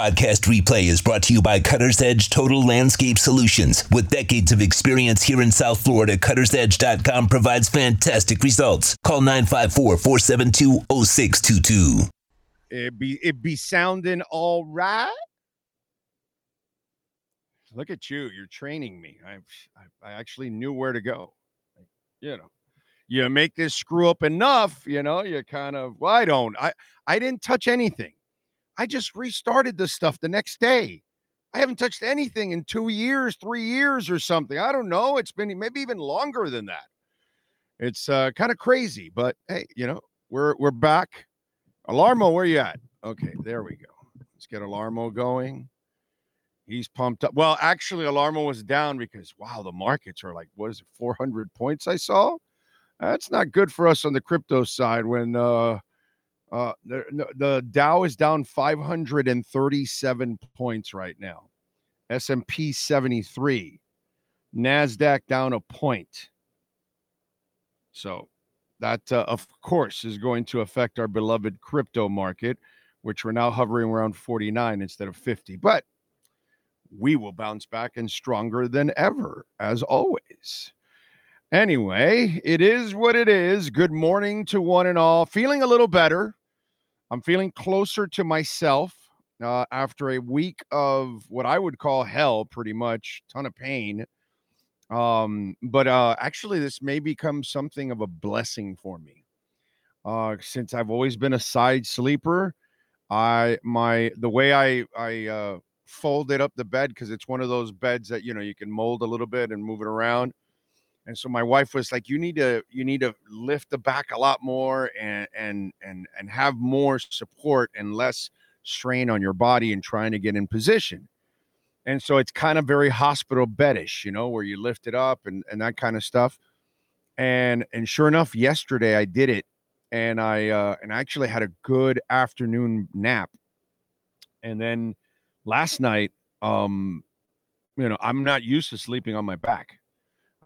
podcast replay is brought to you by Cutter's Edge Total Landscape Solutions. With decades of experience here in South Florida, cuttersedge.com provides fantastic results. Call 954 472 0622. It be it be sounding all right. Look at you, you're training me. I I, I actually knew where to go. You know, you make this screw up enough, you know, you kind of well, I don't. I I didn't touch anything. I just restarted this stuff the next day. I haven't touched anything in two years, three years, or something. I don't know. It's been maybe even longer than that. It's uh, kind of crazy, but hey, you know, we're we're back. Alarmo, where you at? Okay, there we go. Let's get Alarmo going. He's pumped up. Well, actually, Alarmo was down because wow, the markets are like what is it, 400 points? I saw. That's not good for us on the crypto side when uh uh, the, the Dow is down 537 points right now. S&P 73. Nasdaq down a point. So that, uh, of course, is going to affect our beloved crypto market, which we're now hovering around 49 instead of 50. But we will bounce back and stronger than ever, as always. Anyway, it is what it is. Good morning to one and all. Feeling a little better. I'm feeling closer to myself uh, after a week of what I would call hell, pretty much, ton of pain. Um, but uh, actually, this may become something of a blessing for me. Uh, since I've always been a side sleeper, I my the way I I uh, folded up the bed because it's one of those beds that you know you can mold a little bit and move it around and so my wife was like you need to you need to lift the back a lot more and and and and have more support and less strain on your body and trying to get in position. And so it's kind of very hospital beddish you know where you lift it up and and that kind of stuff. And and sure enough yesterday i did it and i uh and i actually had a good afternoon nap. And then last night um you know i'm not used to sleeping on my back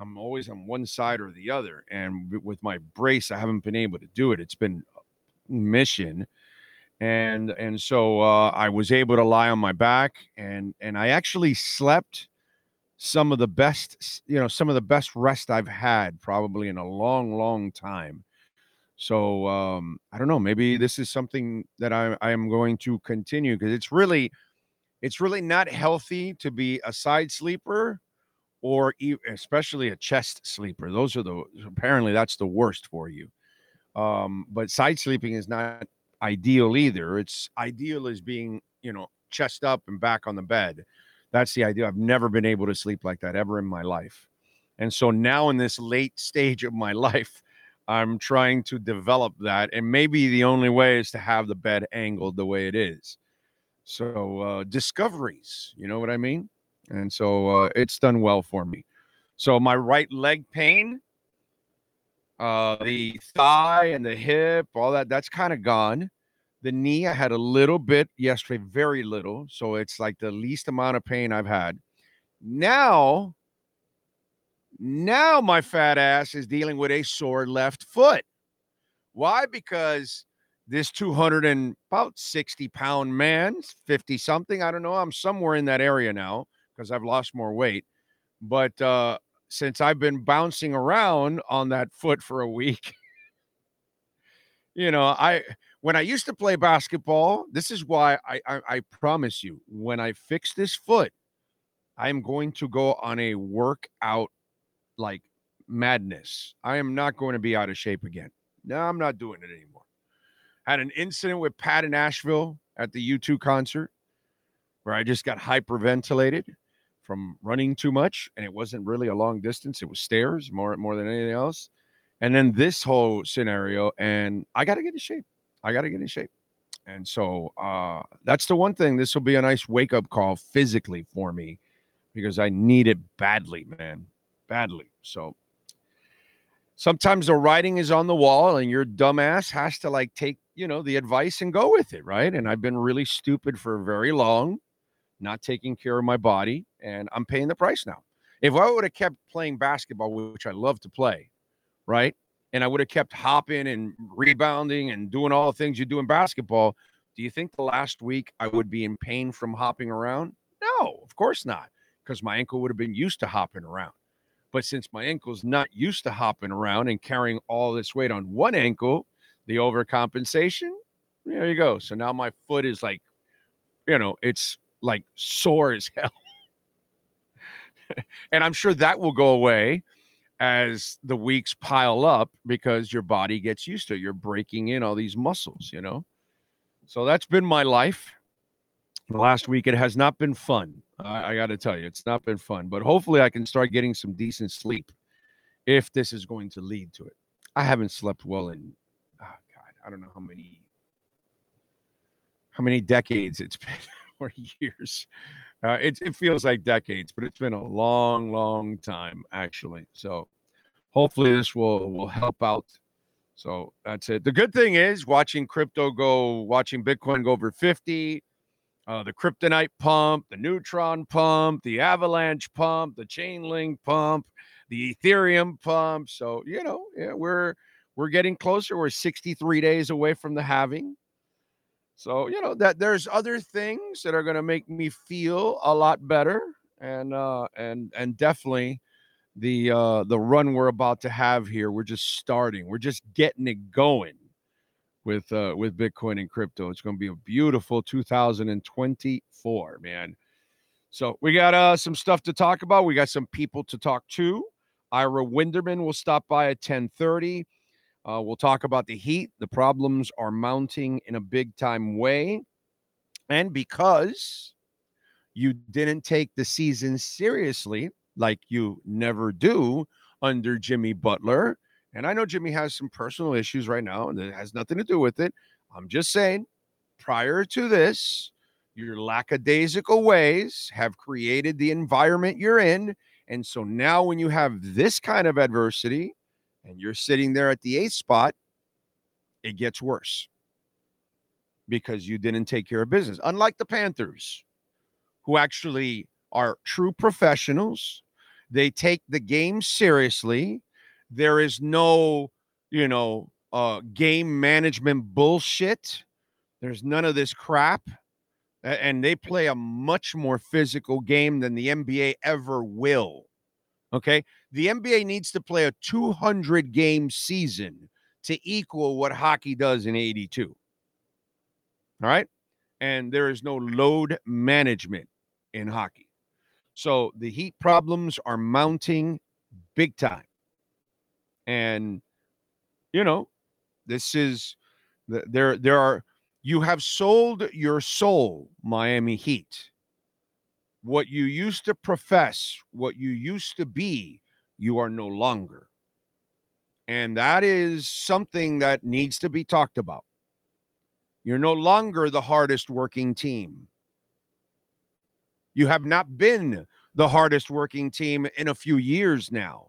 I'm always on one side or the other. And with my brace, I haven't been able to do it. It's been mission. And and so uh, I was able to lie on my back and and I actually slept some of the best, you know, some of the best rest I've had probably in a long, long time. So um, I don't know, maybe this is something that I, I am going to continue because it's really it's really not healthy to be a side sleeper or especially a chest sleeper. Those are the apparently that's the worst for you. Um, but side sleeping is not ideal either. It's ideal as being, you know, chest up and back on the bed. That's the idea. I've never been able to sleep like that ever in my life. And so now in this late stage of my life, I'm trying to develop that. And maybe the only way is to have the bed angled the way it is. So uh, discoveries, you know what I mean? And so uh, it's done well for me. So my right leg pain, uh, the thigh and the hip, all that, that's kind of gone. The knee, I had a little bit yesterday, very little. So it's like the least amount of pain I've had. Now, now my fat ass is dealing with a sore left foot. Why? Because this 200 and about 60 pound man, 50 something, I don't know, I'm somewhere in that area now because I've lost more weight. But uh, since I've been bouncing around on that foot for a week, you know, I when I used to play basketball, this is why I, I, I promise you, when I fix this foot, I am going to go on a workout like madness. I am not going to be out of shape again. No, I'm not doing it anymore. Had an incident with Pat in Asheville at the U2 concert where I just got hyperventilated from running too much, and it wasn't really a long distance. It was stairs more more than anything else. And then this whole scenario, and I got to get in shape. I got to get in shape. And so uh, that's the one thing. This will be a nice wake up call physically for me because I need it badly, man, badly. So sometimes the writing is on the wall, and your dumbass has to like take you know the advice and go with it, right? And I've been really stupid for very long not taking care of my body, and I'm paying the price now. If I would have kept playing basketball, which I love to play, right? And I would have kept hopping and rebounding and doing all the things you do in basketball, Do you think the last week I would be in pain from hopping around? No, of course not, because my ankle would have been used to hopping around. But since my ankle's not used to hopping around and carrying all this weight on one ankle, the overcompensation, there you go. So now my foot is like, you know, it's like sore as hell. and I'm sure that will go away as the weeks pile up because your body gets used to it. You're breaking in all these muscles, you know? So that's been my life. The last week, it has not been fun. I, I got to tell you, it's not been fun, but hopefully I can start getting some decent sleep if this is going to lead to it. I haven't slept well in, oh God, I don't know how many, how many decades it's been or years. Uh, it, it feels like decades, but it's been a long, long time actually. So hopefully this will will help out. So that's it. The good thing is watching crypto go, watching Bitcoin go over 50, uh, the kryptonite pump, the neutron pump, the avalanche pump, the Chainlink pump, the Ethereum pump. So you know, yeah, we're we're getting closer. We're 63 days away from the halving. So, you know, that there's other things that are going to make me feel a lot better and uh and and definitely the uh the run we're about to have here, we're just starting. We're just getting it going with uh with Bitcoin and crypto. It's going to be a beautiful 2024, man. So, we got uh some stuff to talk about. We got some people to talk to. Ira Winderman will stop by at 1030. Uh, we'll talk about the heat. The problems are mounting in a big time way. And because you didn't take the season seriously, like you never do under Jimmy Butler, and I know Jimmy has some personal issues right now, and it has nothing to do with it. I'm just saying, prior to this, your lackadaisical ways have created the environment you're in. And so now, when you have this kind of adversity, and you're sitting there at the eighth spot, it gets worse because you didn't take care of business. Unlike the Panthers, who actually are true professionals, they take the game seriously. There is no, you know, uh, game management bullshit. There's none of this crap. And they play a much more physical game than the NBA ever will. Okay. The NBA needs to play a 200 game season to equal what hockey does in 82. All right. And there is no load management in hockey. So the heat problems are mounting big time. And, you know, this is there, there are, you have sold your soul, Miami Heat what you used to profess, what you used to be, you are no longer. And that is something that needs to be talked about. You're no longer the hardest working team. You have not been the hardest working team in a few years now.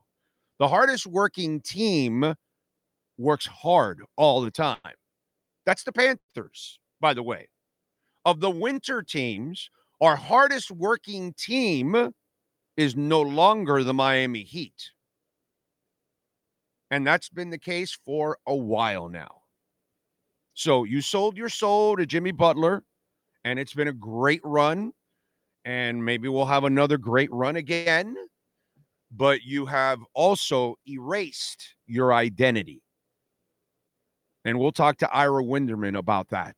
The hardest working team works hard all the time. That's the Panthers, by the way. Of the winter teams, our hardest working team is no longer the Miami Heat. And that's been the case for a while now. So you sold your soul to Jimmy Butler, and it's been a great run. And maybe we'll have another great run again. But you have also erased your identity. And we'll talk to Ira Winderman about that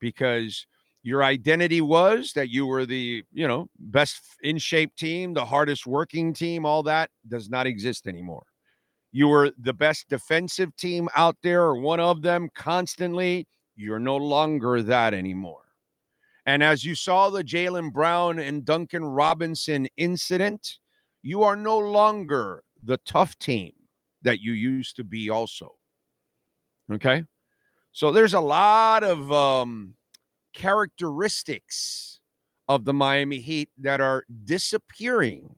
because your identity was that you were the you know best in shape team the hardest working team all that does not exist anymore. You were the best defensive team out there or one of them constantly. You're no longer that anymore. And as you saw the jaylen brown and duncan robinson incident you are no longer the tough team that you used to be also. Okay? So there's a lot of um characteristics of the Miami Heat that are disappearing.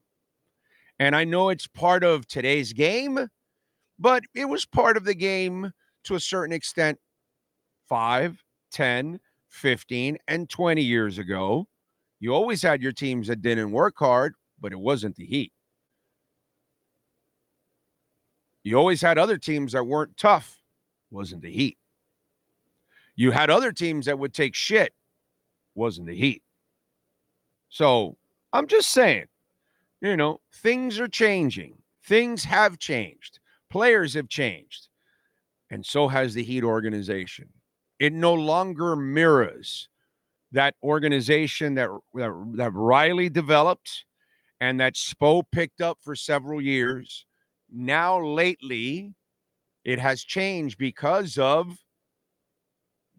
And I know it's part of today's game, but it was part of the game to a certain extent 5, 10, 15, and 20 years ago. You always had your teams that didn't work hard, but it wasn't the Heat. You always had other teams that weren't tough, wasn't the Heat. You had other teams that would take shit. Wasn't the Heat. So I'm just saying, you know, things are changing. Things have changed. Players have changed. And so has the Heat organization. It no longer mirrors that organization that, that, that Riley developed and that Spo picked up for several years. Now, lately, it has changed because of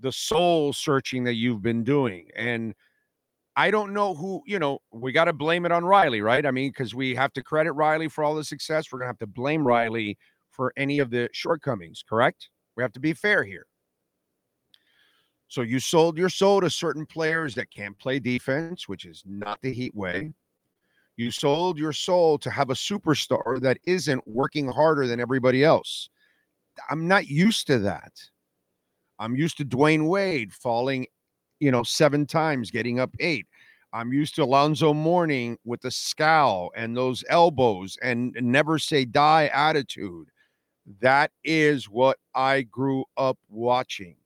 the soul searching that you've been doing. And I don't know who, you know, we got to blame it on Riley, right? I mean, because we have to credit Riley for all the success. We're going to have to blame Riley for any of the shortcomings, correct? We have to be fair here. So you sold your soul to certain players that can't play defense, which is not the Heat way. You sold your soul to have a superstar that isn't working harder than everybody else. I'm not used to that. I'm used to Dwyane Wade falling, you know, seven times, getting up eight. I'm used to Alonzo Mourning with the scowl and those elbows and never say die attitude. That is what I grew up watching.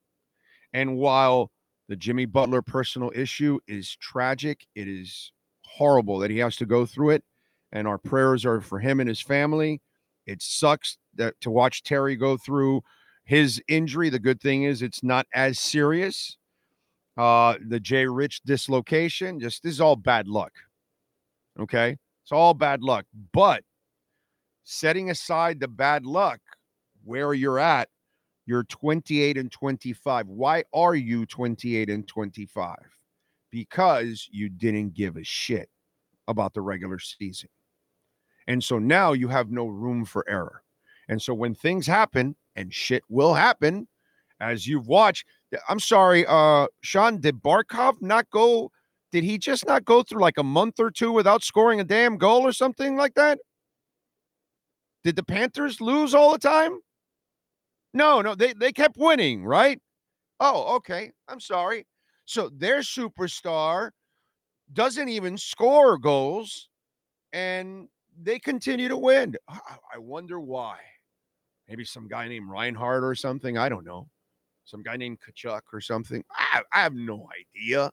And while the Jimmy Butler personal issue is tragic, it is horrible that he has to go through it. And our prayers are for him and his family. It sucks that to watch Terry go through his injury. The good thing is it's not as serious. Uh, the Jay Rich dislocation, just this is all bad luck. Okay. It's all bad luck. But setting aside the bad luck, where you're at, you're 28 and 25. Why are you 28 and 25? Because you didn't give a shit about the regular season. And so now you have no room for error. And so when things happen, and shit will happen, as you've watched. I'm sorry, uh, Sean, did Barkov not go? Did he just not go through like a month or two without scoring a damn goal or something like that? Did the Panthers lose all the time? No, no, they, they kept winning, right? Oh, okay. I'm sorry. So their superstar doesn't even score goals and they continue to win. I wonder why. Maybe some guy named Reinhart or something. I don't know. Some guy named Tkachuk or something. I, I have no idea.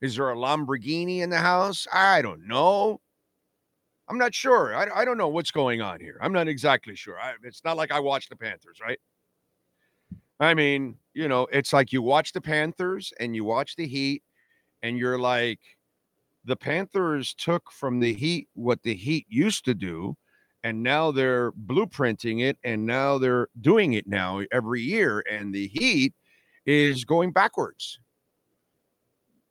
Is there a Lamborghini in the house? I don't know. I'm not sure. I, I don't know what's going on here. I'm not exactly sure. I, it's not like I watch the Panthers, right? I mean, you know, it's like you watch the Panthers and you watch the Heat, and you're like, the Panthers took from the Heat what the Heat used to do, and now they're blueprinting it, and now they're doing it now every year, and the Heat is going backwards.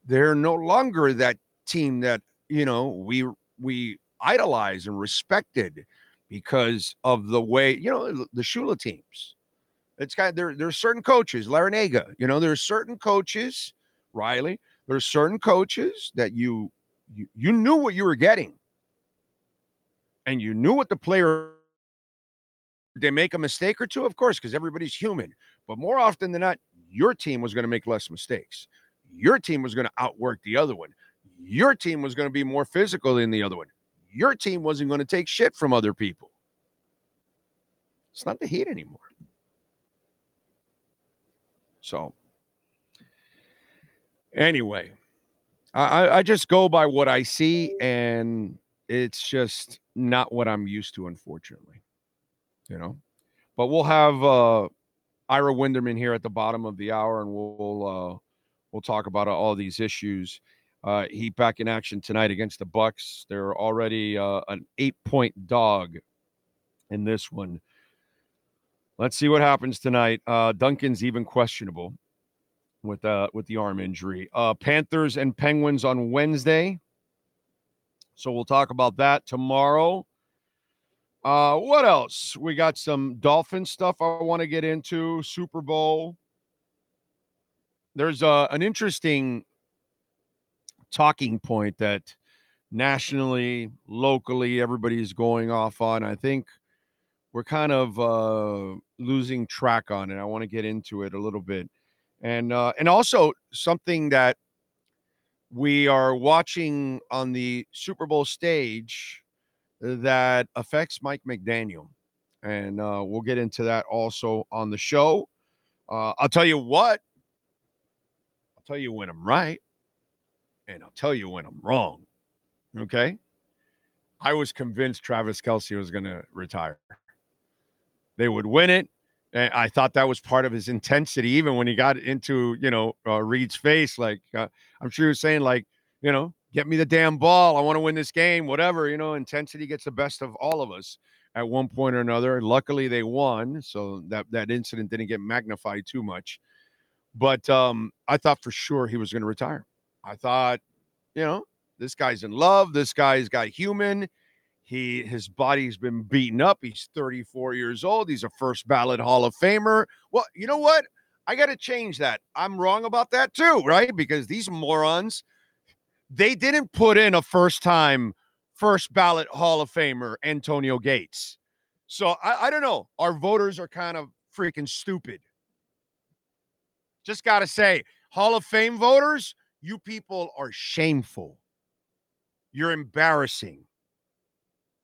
They're no longer that team that you know we we idolized and respected because of the way you know the Shula teams. It's got there. There's certain coaches, Larrañaga. You know, there's certain coaches, Riley. There's certain coaches that you you, you knew what you were getting, and you knew what the player. They make a mistake or two, of course, because everybody's human. But more often than not, your team was going to make less mistakes. Your team was going to outwork the other one. Your team was going to be more physical than the other one your team wasn't going to take shit from other people. It's not the Heat anymore. So, anyway, I, I just go by what I see, and it's just not what I'm used to, unfortunately. You know, but we'll have uh, Ira Winderman here at the bottom of the hour, and we'll uh, we'll talk about all these issues. Uh, he back in action tonight against the Bucks. They're already uh, an eight-point dog in this one. Let's see what happens tonight. Uh, Duncan's even questionable with uh with the arm injury. Uh, Panthers and Penguins on Wednesday. So we'll talk about that tomorrow. Uh, what else? We got some Dolphin stuff I want to get into. Super Bowl. There's uh, an interesting talking point that nationally, locally, everybody's going off on. I think we're kind of uh, losing track on it. I want to get into it a little bit, and uh, and also something that we are watching on the Super Bowl stage that affects Mike McDaniel, and uh, we'll get into that also on the show. Uh, I'll tell you what. I'll tell you when I'm right, and I'll tell you when I'm wrong. Okay. I was convinced Travis Kelce was going to retire. They would win it. And I thought that was part of his intensity, even when he got into, you know, uh, Reid's face. Like, uh, I'm sure he was saying, like, you know, get me the damn ball. I want to win this game, whatever. You know, intensity gets the best of all of us at one point or another. Luckily, they won. So that, that incident didn't get magnified too much. But um, I thought for sure he was going to retire. I thought, you know, this guy's in love. This guy's got human. He his body's been beaten up. He's 34 years old. He's a first ballot Hall of Famer. Well, you know what? I got to change that. I'm wrong about that too, right? Because these morons, they didn't put in a first time first ballot Hall of Famer, Antonio Gates. So I, I don't know. Our voters are kind of freaking stupid. Just got to say, Hall of Fame voters, you people are shameful. You're embarrassing.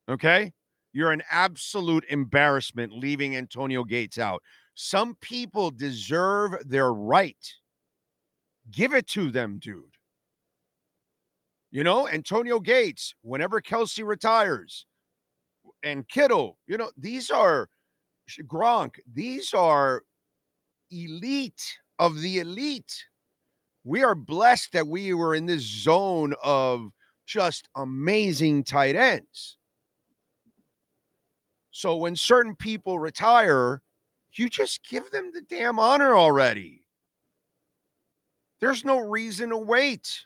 Okay. You're an absolute embarrassment leaving Antonio Gates out. Some people deserve their right. Give it to them, dude. You know, Antonio Gates, whenever Kelce retires, and Kittle, you know, these are Gronk, these are elite of the elite. We are blessed that we were in this zone of just amazing tight ends. So when certain people retire, you just give them the damn honor already. There's no reason to wait.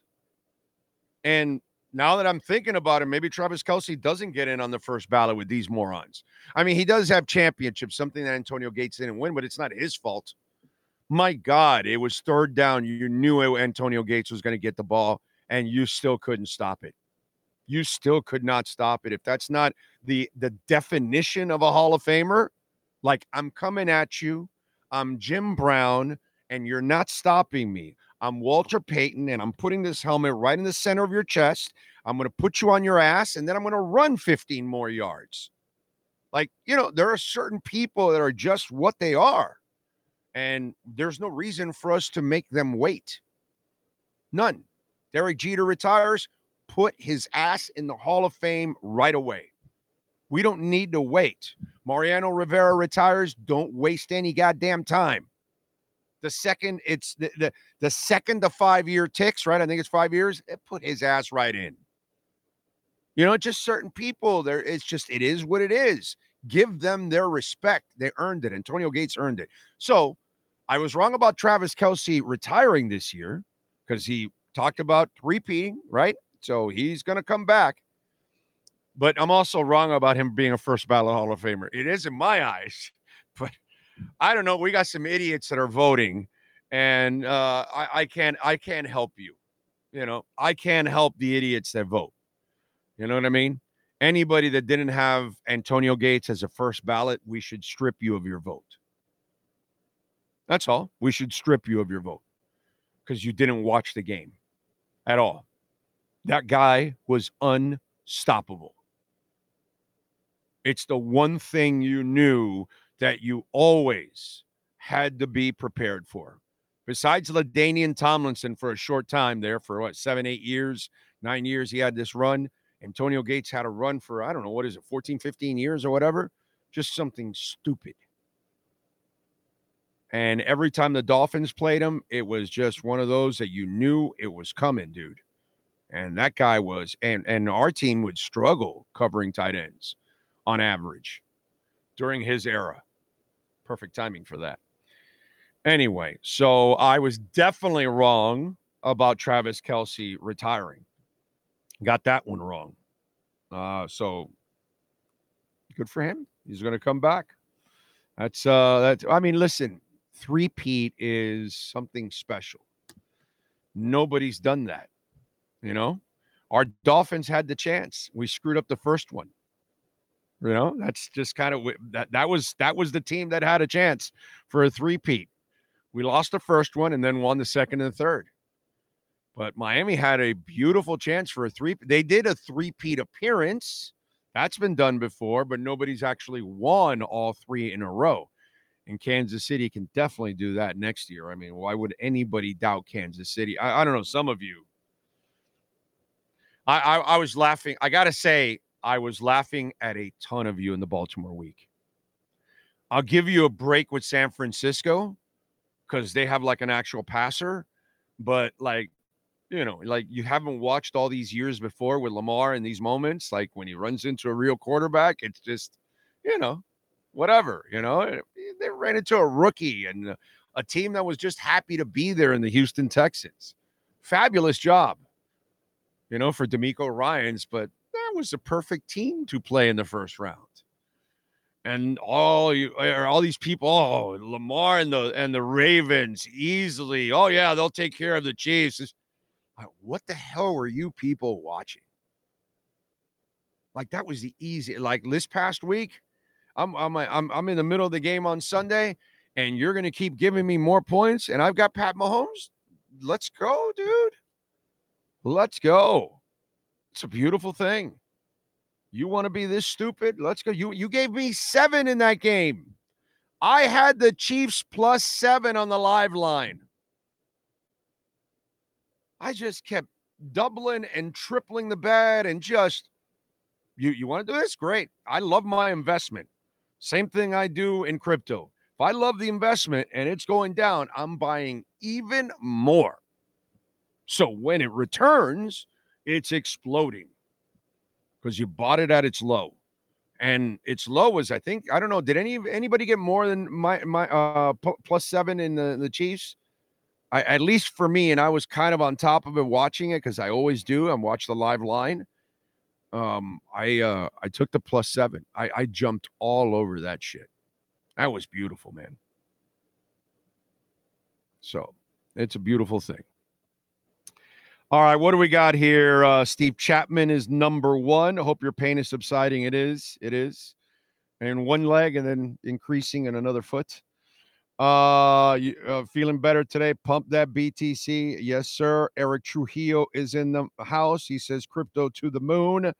And now that I'm thinking about it, maybe Travis Kelce doesn't get in on the first ballot with these morons. I mean, he does have championships, something that Antonio Gates didn't win, but it's not his fault. My God, it was third down. You knew Antonio Gates was going to get the ball, and you still couldn't stop it you still could not stop it. If that's not the the definition of a Hall of Famer, like I'm coming at you, I'm Jim Brown, and you're not stopping me. I'm Walter Payton, and I'm putting this helmet right in the center of your chest. I'm going to put you on your ass, and then I'm going to run 15 more yards. Like, you know, there are certain people that are just what they are. And there's no reason for us to make them wait. None. Derek Jeter retires put his ass in the Hall of Fame right away. We don't need to wait. Mariano Rivera retires. Don't waste any goddamn time. The second it's the the, the second the five year ticks, right? I think it's five years. It put his ass right in. You know, just certain people. There, it's just it is what it is. Give them their respect. They earned it. Antonio Gates earned it. So I was wrong about Travis Kelce retiring this year because he talked about repeating, right? So he's going to come back. But I'm also wrong about him being a first ballot Hall of Famer. It is in my eyes, but I don't know. We got some idiots that are voting, and uh, I, I can't. I can't help you. You know, I can't help the idiots that vote. You know what I mean? Anybody that didn't have Antonio Gates as a first ballot, we should strip you of your vote. That's all. We should strip you of your vote because you didn't watch the game at all. That guy was unstoppable. It's the one thing you knew that you always had to be prepared for. Besides LaDainian Tomlinson for a short time there, for what, seven, eight years, nine years, he had this run. Antonio Gates had a run for, I don't know, what is it, 14, 15 years or whatever? Just something stupid. And every time the Dolphins played him, it was just one of those that you knew it was coming, dude and that guy was and and our team would struggle covering tight ends on average during his era. Perfect timing for that. Anyway so i was definitely wrong about travis Kelce retiring. Got that one wrong. Uh so good for him. He's going to come back. That's uh that i mean listen three pete is something special. Nobody's done that you know, our Dolphins had the chance. We screwed up the first one. You know, that's just kind of that. That was that was the team that had a chance for a three-peat. We lost the first one and then won the second and the third. But Miami had a beautiful chance for a three. They did a three-peat appearance. That's been done before, but nobody's actually won all three in a row. And Kansas City can definitely do that next year. I mean, why would anybody doubt Kansas City? I, I don't know. Some of you. I, I, I was laughing. I got to say, I was laughing at a ton of you in the Baltimore week. I'll give you a break with San Francisco because they have like an actual passer, but like, you know, like you haven't watched all these years before with Lamar in these moments. Like when he runs into a real quarterback, it's just, you know, whatever, you know, eh, they ran into a rookie and a team that was just happy to be there in the Houston Texans. Fabulous job, you know, for DeMeco Ryans, but that was a perfect team to play in the first round. And all you eh, all these people, oh, Lamar and the and the Ravens easily. Oh yeah, they'll take care of the Chiefs. What the hell were you people watching? Like that was the easy. Like this past week, I'm I'm I'm I'm in the middle of the game on Sunday, and you're gonna keep giving me more points, and I've got Pat Mahomes. Let's go, dude. Let's go. It's a beautiful thing. You want to be this stupid? Let's go. You you gave me seven in that game. I had the Chiefs plus seven on the live line. I just kept doubling and tripling the bet and just you you want to do this? Great. I love my investment. Same thing I do in crypto. If I love the investment and it's going down, I'm buying even more. So when it returns, it's exploding because you bought it at its low. And its low was, I think, I don't know. Did any anybody get more than my my uh plus seven in the, the Chiefs? I, at least for me, and I was kind of on top of it watching it because I always do. I'm watch the live line um i uh i took the plus seven i i jumped all over that shit that was beautiful man so it's a beautiful thing all right what do we got here? Uh steve chapman is number one. I hope your pain is subsiding. It is it is. And one leg and then increasing in another foot. Uh, you, uh feeling better today? Pump that btc yes sir. Eric trujillo is in the house. He says crypto to the moon.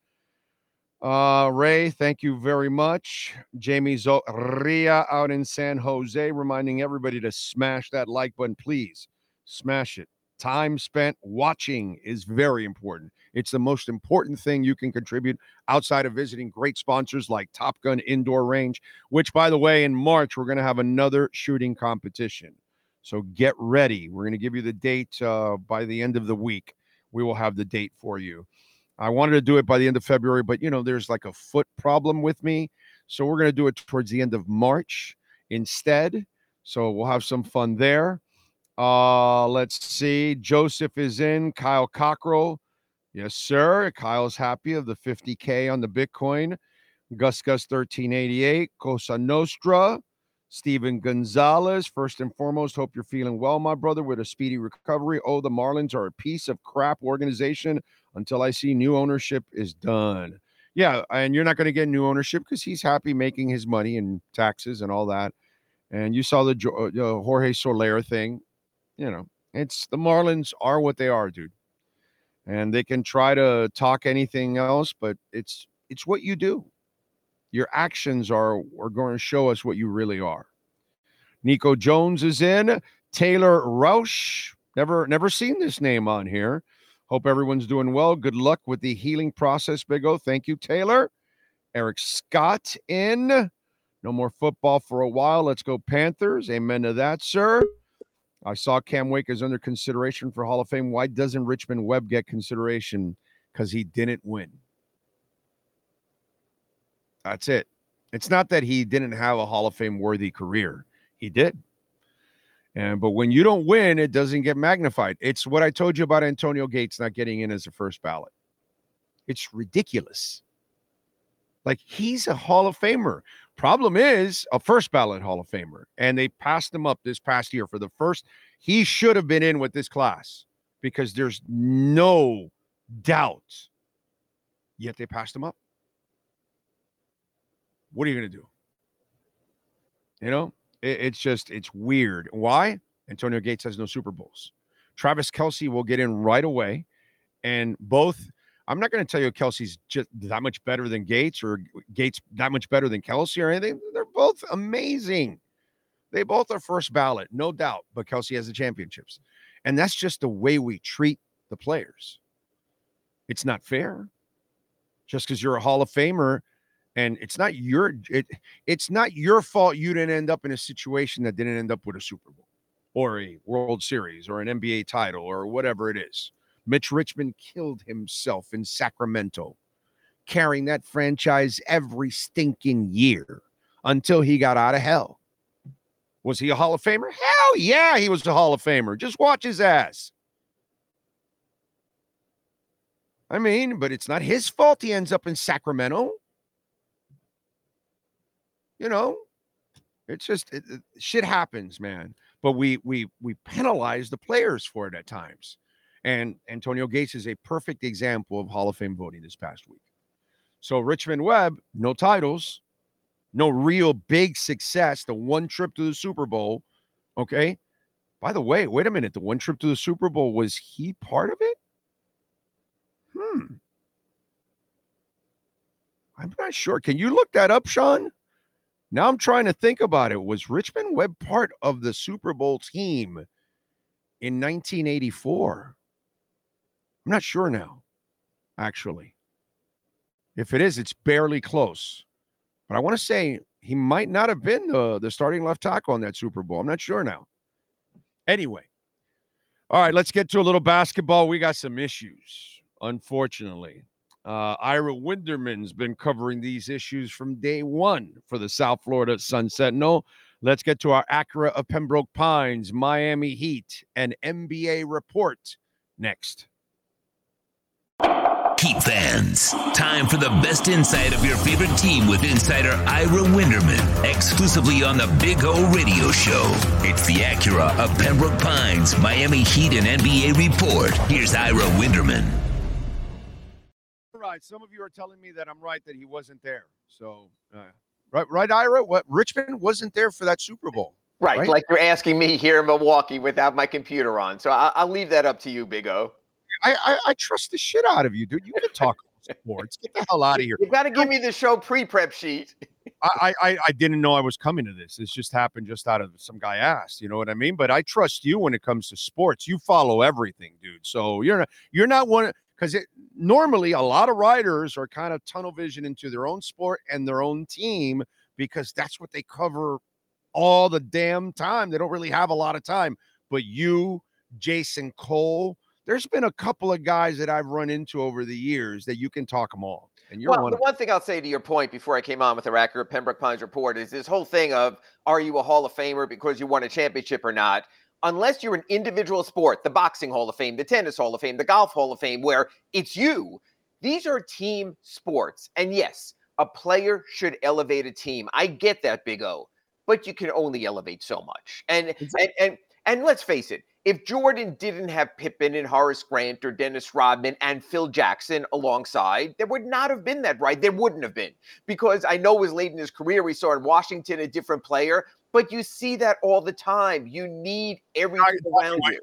Uh, Ray, thank you very much. Jamie Zoria out in San Jose, reminding everybody to smash that like button, please. Smash it. Time spent watching is very important. It's the most important thing you can contribute outside of visiting great sponsors like Top Gun Indoor Range, which, by the way, in March, we're going to have another shooting competition. So get ready. We're going to give you the date uh, by the end of the week. We will have the date for you. I wanted to do it by the end of February, but you know, there's like a foot problem with me. So we're going to do it towards the end of March instead. So we'll have some fun there. Uh, let's see. Joseph is in. Kyle Cockrell. Yes, sir. Kyle's happy of the 50K on the Bitcoin. Gus Gus 1388. Cosa Nostra. Steven Gonzalez. First and foremost, hope you're feeling well, my brother, with a speedy recovery. Oh, the Marlins are a piece of crap organization until I see new ownership is done. Yeah, and you're not going to get new ownership because he's happy making his money and taxes and all that. And you saw the uh, Jorge Soler thing. You know, it's the Marlins are what they are, dude. And they can try to talk anything else, but it's it's what you do. Your actions are are going to show us what you really are. Nico Jones is in. Taylor Roush. Never never seen this name on here. Hope everyone's doing well. Good luck with the healing process, Big O. Thank you, Taylor. Eric Scott in. No more football for a while. Let's go, Panthers. Amen to that, sir. I saw Cam Wake is under consideration for Hall of Fame. Why doesn't Richmond Webb get consideration? Because he didn't win. That's it. It's not that he didn't have a Hall of Fame worthy career. He did. And but when you don't win, it doesn't get magnified. It's what I told you about Antonio Gates not getting in as a first ballot. It's ridiculous. Like he's a Hall of Famer. Problem is a first ballot Hall of Famer, and they passed him up this past year for the first. He should have been in with this class because there's no doubt. Yet they passed him up. What are you going to do? You know, it, it's just it's weird. Why? Antonio Gates has no Super Bowls. Travis Kelce will get in right away, and both. I'm not going to tell you Kelce's just that much better than Gates or Gates that much better than Kelce or anything. They're both amazing. They both are first ballot, no doubt, but Kelce has the championships. And that's just the way we treat the players. It's not fair. Just because you're a Hall of Famer and it's not your it, it's not your fault you didn't end up in a situation that didn't end up with a Super Bowl or a World Series or an NBA title or whatever it is. Mitch Richmond killed himself in Sacramento, carrying that franchise every stinking year until he got out of hell. Was he a Hall of Famer? Hell yeah, he was a Hall of Famer. Just watch his ass. I mean, but it's not his fault he ends up in Sacramento. You know, it's just it, it, shit happens, man. But we we we penalize the players for it at times. And Antonio Gates is a perfect example of Hall of Fame voting this past week. So Richmond Webb, no titles, no real big success. The one trip to the Super Bowl. Okay. By the way, wait a minute. The one trip to the Super Bowl, was he part of it? Hmm. I'm not sure. Can you look that up, Sean? Now I'm trying to think about it. Was Richmond Webb part of the Super Bowl team in 1984? I'm not sure now, actually. If it is, it's barely close. But I want to say he might not have been the, the starting left tackle on that Super Bowl. I'm not sure now. Anyway, all right, let's get to a little basketball. We got some issues, unfortunately. Uh, Ira Winderman's been covering these issues from day one for the South Florida Sun Sentinel. Let's get to our Acura of Pembroke Pines, Miami Heat, and NBA report next. Heat fans, time for the best insight of your favorite team with insider Ira Winderman, exclusively on the Big O Radio Show. It's the Acura of Pembroke Pines, Miami Heat and NBA report. Here's Ira Winderman. Right, some of you are telling me that I'm right that he wasn't there. So, uh, right, right, Ira, what Richmond wasn't there for that Super Bowl. Right, right? like you're asking me here in Milwaukee without my computer on. So I- will leave that up to you, Big O. I, I, I trust the shit out of you, dude. You can talk sports. Get the hell out of here. You got to give me the show pre-prep sheet. I, I I didn't know I was coming to this. This just happened just out of some guy asked. You know what I mean? But I trust you when it comes to sports. You follow everything, dude. So you're not you're not one because it normally a lot of writers are kind of tunnel vision into their own sport and their own team because that's what they cover all the damn time. They don't really have a lot of time. But you, Jason Cole, there's been a couple of guys that I've run into over the years that you can talk them all. And you're well, one. The one thing I'll say to your point before I came on with the Acura Pembroke Pines report is this whole thing of are you a Hall of Famer because you won a championship or not? Unless you're an individual sport, the boxing Hall of Fame, the tennis Hall of Fame, the golf Hall of Fame, where it's you. These are team sports. And yes, a player should elevate a team. I get that, Big O, but you can only elevate so much. And exactly. and and and let's face it, if Jordan didn't have Pippen and Horace Grant or Dennis Rodman and Phil Jackson alongside, there would not have been that, right? There wouldn't have been. Because I know it was late in his career. We saw in Washington a different player, but you see that all the time. You need everything around you.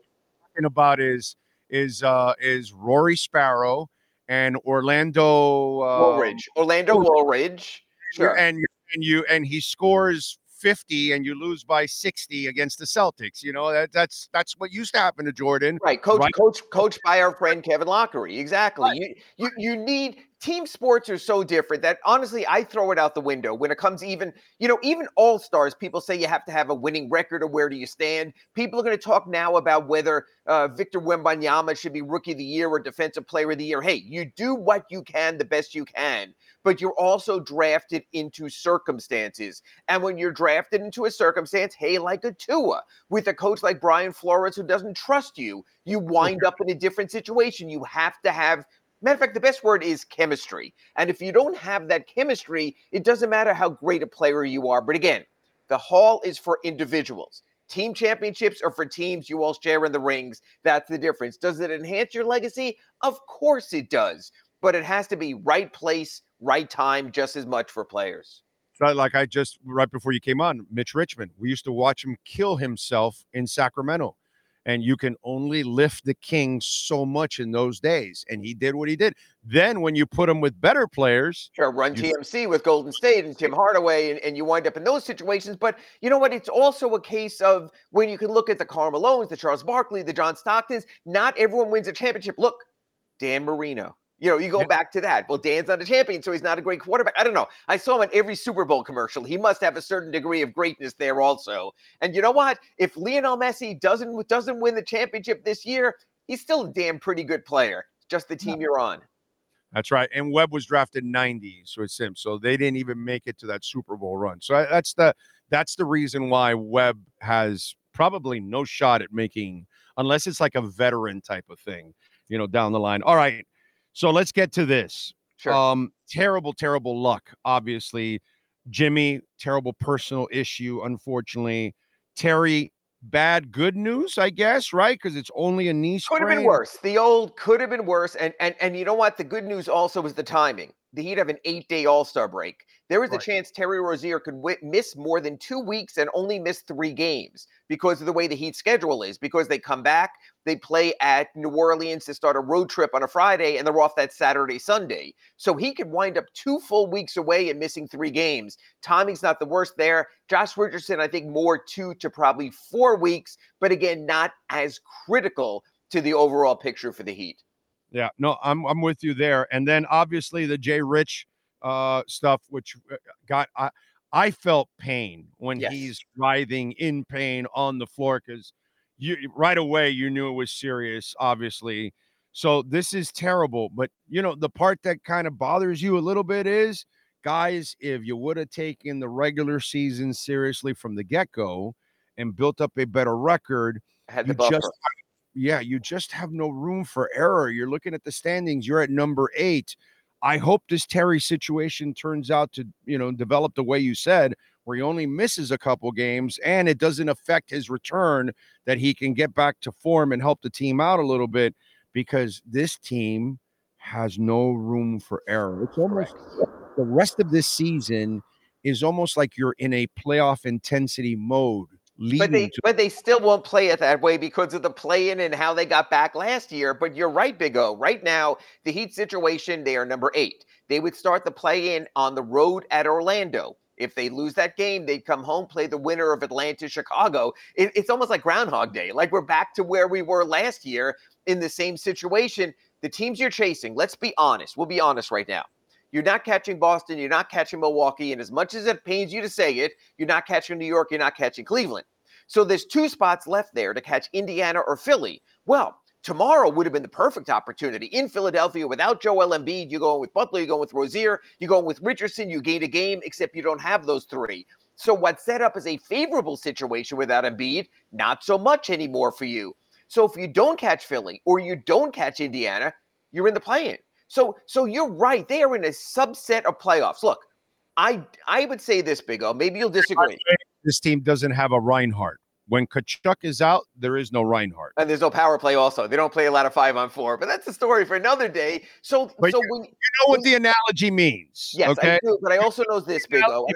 Talking about is is uh is Rory Sparrow and Orlando uh, Woolridge. Orlando Woolridge. Sure. And and you and he scores 50 and you lose by 60 against the Celtics. You know, that, that's that's what used to happen to Jordan. Right. Coach, right? coach, coach by our friend Kevin Loughery. Exactly. Right. You, you you need team sports are so different that honestly, I throw it out the window when it comes even, you know, even all stars. People say you have to have a winning record or where do you stand. People are going to talk now about whether uh, Victor Wembanyama should be Rookie of the Year or Defensive Player of the Year. Hey, you do what you can the best you can, but you're also drafted into circumstances. And when you're drafted into a circumstance, hey, like a Tua, with a coach like Brian Flores who doesn't trust you, you wind up in a different situation. You have to have Matter of fact, the best word is chemistry. And if you don't have that chemistry, it doesn't matter how great a player you are. But again, the hall is for individuals. Team championships are for teams you all share in the rings. That's the difference. Does it enhance your legacy? Of course it does. But it has to be right place, right time, just as much for players. Like I just right before you came on, Mitch Richmond. We used to watch him kill himself in Sacramento and you can only lift the king so much in those days. And he did what he did. Then when you put him with better players, sure, run you- TMC with Golden State and Tim Hardaway, and, and you wind up in those situations. But you know what? It's also a case of when you can look at the Carmelones, the Charles Barkley, the John Stocktons. Not everyone wins a championship. Look, Dan Marino. You know, you go back to that. Well, Dan's not a champion, so he's not a great quarterback. I don't know. I saw him in every Super Bowl commercial. He must have a certain degree of greatness there also. And you know what? If Lionel Messi doesn't doesn't win the championship this year, he's still a damn pretty good player. It's just the team you're on. That's right. And Webb was drafted 90, so it's him. So they didn't even make it to that Super Bowl run. So uh, that's the that's the reason why Webb has probably no shot at making unless it's like a veteran type of thing, you know, down the line. All right. So let's get to this. Sure. Um, terrible, terrible luck. Obviously, Jimmy, terrible personal issue. Unfortunately, Terry, bad good news, I guess, right? Because it's only a knee sprain. Could have been worse. The old could have been worse. And and and you know what? The good news also is the timing. The Heat have an eight-day All-Star break. There is a Right. chance Terry Rozier could wi- miss more than two weeks and only miss three games because of the way the Heat schedule is. Because they come back, they play at New Orleans to start a road trip on a Friday, and they're off that Saturday, Sunday. So he could wind up two full weeks away and missing three games. Timing's not the worst there. Josh Richardson, I think more two to probably four weeks, but again, not as critical to the overall picture for the Heat. Yeah, no, I'm I'm with you there. And then obviously the Jay Rich uh stuff, which uh, got I I felt pain when Yes. he's writhing in pain on the floor because you right away you knew it was serious, obviously. So this is terrible. But you know, the part that kind of bothers you a little bit is guys, if you would have taken the regular season seriously from the get-go and built up a better record, Had the buffer. just yeah, you just have no room for error. You're looking at the standings, you're at number eight. I hope this Terry situation turns out to, you know, develop the way you said, where he only misses a couple games and it doesn't affect his return, that he can get back to form and help the team out a little bit because this team has no room for error. It's almost the rest of this season is almost like you're in a playoff intensity mode. But they to but they still won't play it that way because of the play-in and how they got back last year. But you're right, Big O. Right now, the Heat situation, they are number eight. They would start the play-in on the road at Orlando. If they lose that game, they'd come home, play the winner of Atlanta, Chicago. It- it's almost like Groundhog Day. Like we're back to where we were last year in the same situation. The teams you're chasing, let's be honest. We'll be honest right now. You're not catching Boston. You're not catching Milwaukee. And as much as it pains you to say it, you're not catching New York. You're not catching Cleveland. So there's two spots left there to catch Indiana or Philly. Well, tomorrow would have been the perfect opportunity in Philadelphia without Joel Embiid. You're going with Butler, you're going with Rozier, you're going with Richardson. You gain a game, except you don't have those three. So what's set up as a favorable situation without Embiid, not so much anymore for you. So if you don't catch Philly or you don't catch Indiana, you're in the play-in. So so you're right. They are in a subset of playoffs. Look, I I would say this, Big O. Maybe you'll disagree. this team doesn't have a Reinhart. When Tkachuk is out, there is no Reinhart. And there's no power play also. They don't play a lot of five on four, but that's a story for another day. So But so when You know what the analogy means. yes, okay. I do, but I also know this, Big O.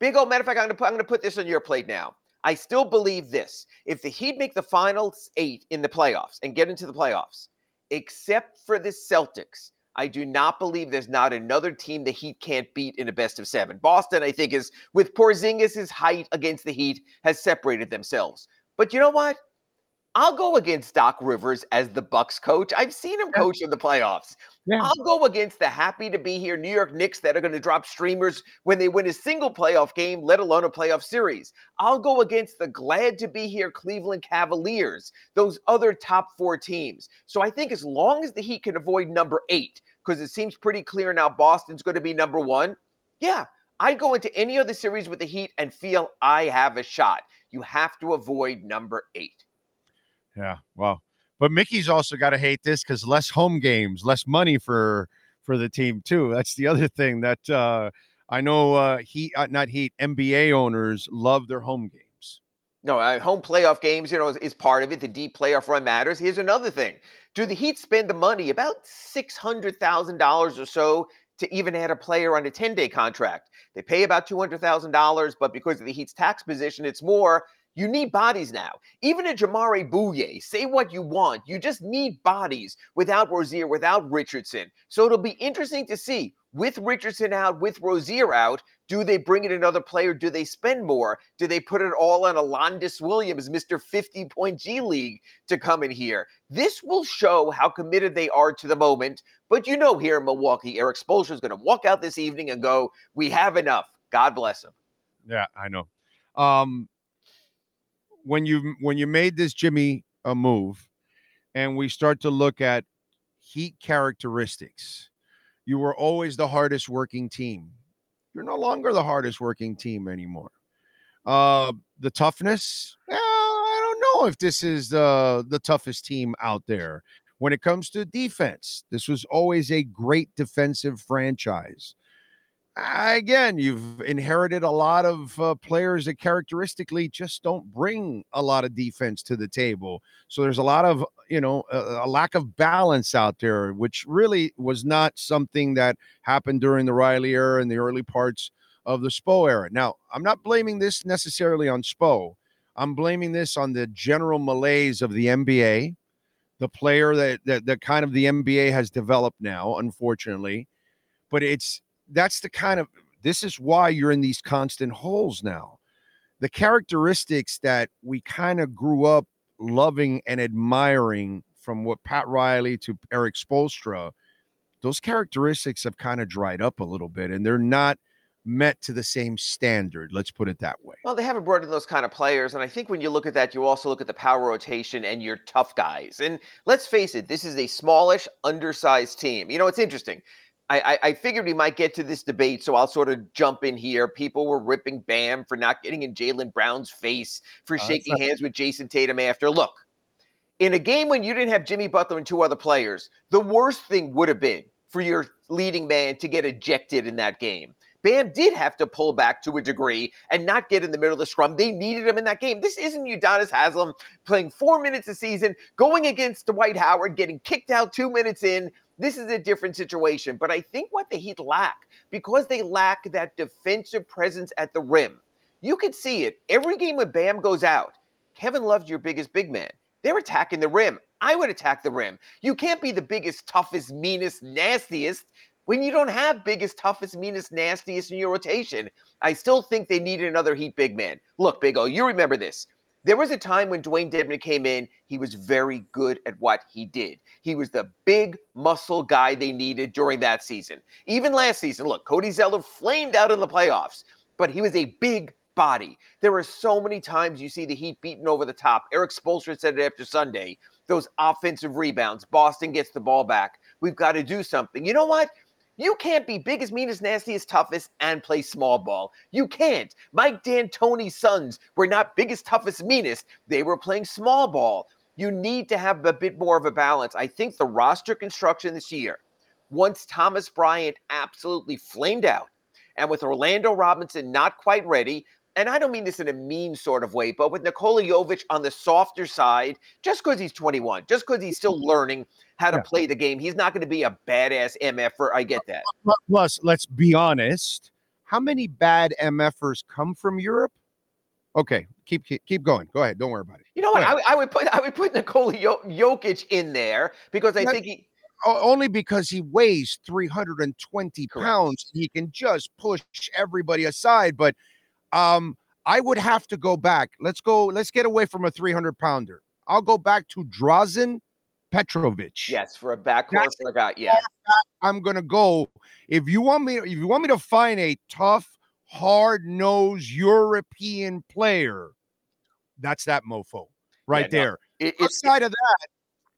Big O, matter of fact, I'm gonna put I'm gonna put this on your plate now. I still believe this. If the Heat make the finals eight in the playoffs and get into the playoffs, except for the Celtics, I do not believe there's not another team the Heat can't beat in a best of seven. Boston, I think, is with Porzingis' height against the Heat, has separated themselves. But you know what? I'll go against Doc Rivers as the Bucks coach. I've seen him coach in the playoffs. Yeah. I'll go against the happy to be here New York Knicks that are going to drop streamers when they win a single playoff game, let alone a playoff series. I'll go against the glad to be here Cleveland Cavaliers, those other top four teams. So I think as long as the Heat can avoid number eight, because it seems pretty clear now Boston's going to be number one, yeah, I'd go into any other series with the Heat and feel I have a shot. You have to avoid number eight. Yeah. Well, but Mickey's also got to hate this because less home games, less money for for the team too. That's the other thing that uh, I know. Uh, Heat, uh, not Heat, NBA owners love their home games. No, uh, home playoff games, you know, is, is part of it. The deep playoff run matters. Here's another thing: Do the Heat spend the money, about six hundred thousand dollars or so, to even add a player on a ten-day contract? They pay about two hundred thousand dollars, but because of the Heat's tax position, it's more. You need bodies now. Even a Jamaree Bouyea, say what you want. You just need bodies without Rozier, without Richardson. So it'll be interesting to see with Richardson out, with Rozier out, do they bring in another player? Do they spend more? Do they put it all on Alondes Williams, Mr. 50 point G League, to come in here? This will show how committed they are to the moment. But you know, here in Milwaukee, Erik Spoelstra is going to walk out this evening and go, We have enough. God bless him. Yeah, I know. Um, when you when you made this Jimmy a move, and we start to look at heat characteristics, you were always the hardest working team. You're no longer the hardest working team anymore. Uh, the toughness, eh, I don't know if this is the the toughest team out there. When it comes to defense, this was always a great defensive franchise again, you've inherited a lot of uh, players that characteristically just don't bring a lot of defense to the table. So there's a lot of, you know, a, a, lack of balance out there, which really was not something that happened during the Riley era and the early parts of the Spo era. Now, I'm not blaming this necessarily on Spo. I'm blaming this on the general malaise of the NBA, the player that, that, that kind of the NBA has developed now, unfortunately. But it's that's the kind of this is why you're in these constant holes now. The characteristics that we kind of grew up loving and admiring from what Pat Riley to Erik Spoelstra, those characteristics have kind of dried up a little bit and they're not met to the same standard. Let's put it that way. Well, they haven't brought in those kind of players. And I think when you look at that, you also look at the power rotation and your tough guys. And let's face it, this is a smallish, undersized team. You know, it's interesting. I, I, figured we might get to this debate, so I'll sort of jump in here. People were ripping Bam for not getting in Jaylen Brown's face, for oh, shaking hands with Jayson Tatum after. Look, in a game when you didn't have Jimmy Butler and two other players, the worst thing would have been for your leading man to get ejected in that game. Bam did have to pull back to a degree and not get in the middle of the scrum. They needed him in that game. This isn't Udonis Haslem playing four minutes a season, going against Dwight Howard, getting kicked out two minutes in, this is a different situation. But I think what the Heat lack, because they lack that defensive presence at the rim, you could see it every game when Bam goes out. Kevin Love's your biggest big man. They're attacking the rim. I would attack the rim. You can't be the biggest, toughest, meanest, nastiest when you don't have biggest, toughest, meanest, nastiest in your rotation. I still think they need another Heat big man. Look, Big O, you remember this. There was a time when Dewayne Dedmon came in, he was very good at what he did. He was the big muscle guy they needed during that season. Even last season, look, Cody Zeller flamed out in the playoffs, but he was a big body. There are so many times you see the Heat beaten over the top. Erik Spoelstra said it after Sunday. Those offensive rebounds. Boston gets the ball back. We've got to do something. You know what? You can't be biggest, meanest, nastiest, toughest and play small ball. You can't. Mike D'Antoni's Suns were not biggest, toughest, meanest. They were playing small ball. You need to have a bit more of a balance. I think the roster construction this year, once Thomas Bryant absolutely flamed out, and with Orlando Robinson not quite ready, and I don't mean this in a mean sort of way, but with Nikola Jovic on the softer side, just because he's 21, just because he's still mm-hmm. learning how to yeah. play the game, he's not going to be a badass MFer. I get that. Plus, let's be honest. How many bad MFers come from Europe? Okay, keep keep, keep going. Go ahead. Don't worry about it. You know what? I, I, would put I would put Nikola Jokic in there because I think he only because he weighs 320 Correct. pounds. He can just push everybody aside. But um, I would have to go back. Let's go. Let's get away from a 300 pounder. I'll go back to Drazen Petrovic. Yes, for a backcourt forgot. Yeah, I'm gonna go. If you want me, if you want me to find a tough, hard-nosed European player, that's that mofo right yeah, there. No, it, Outside of that,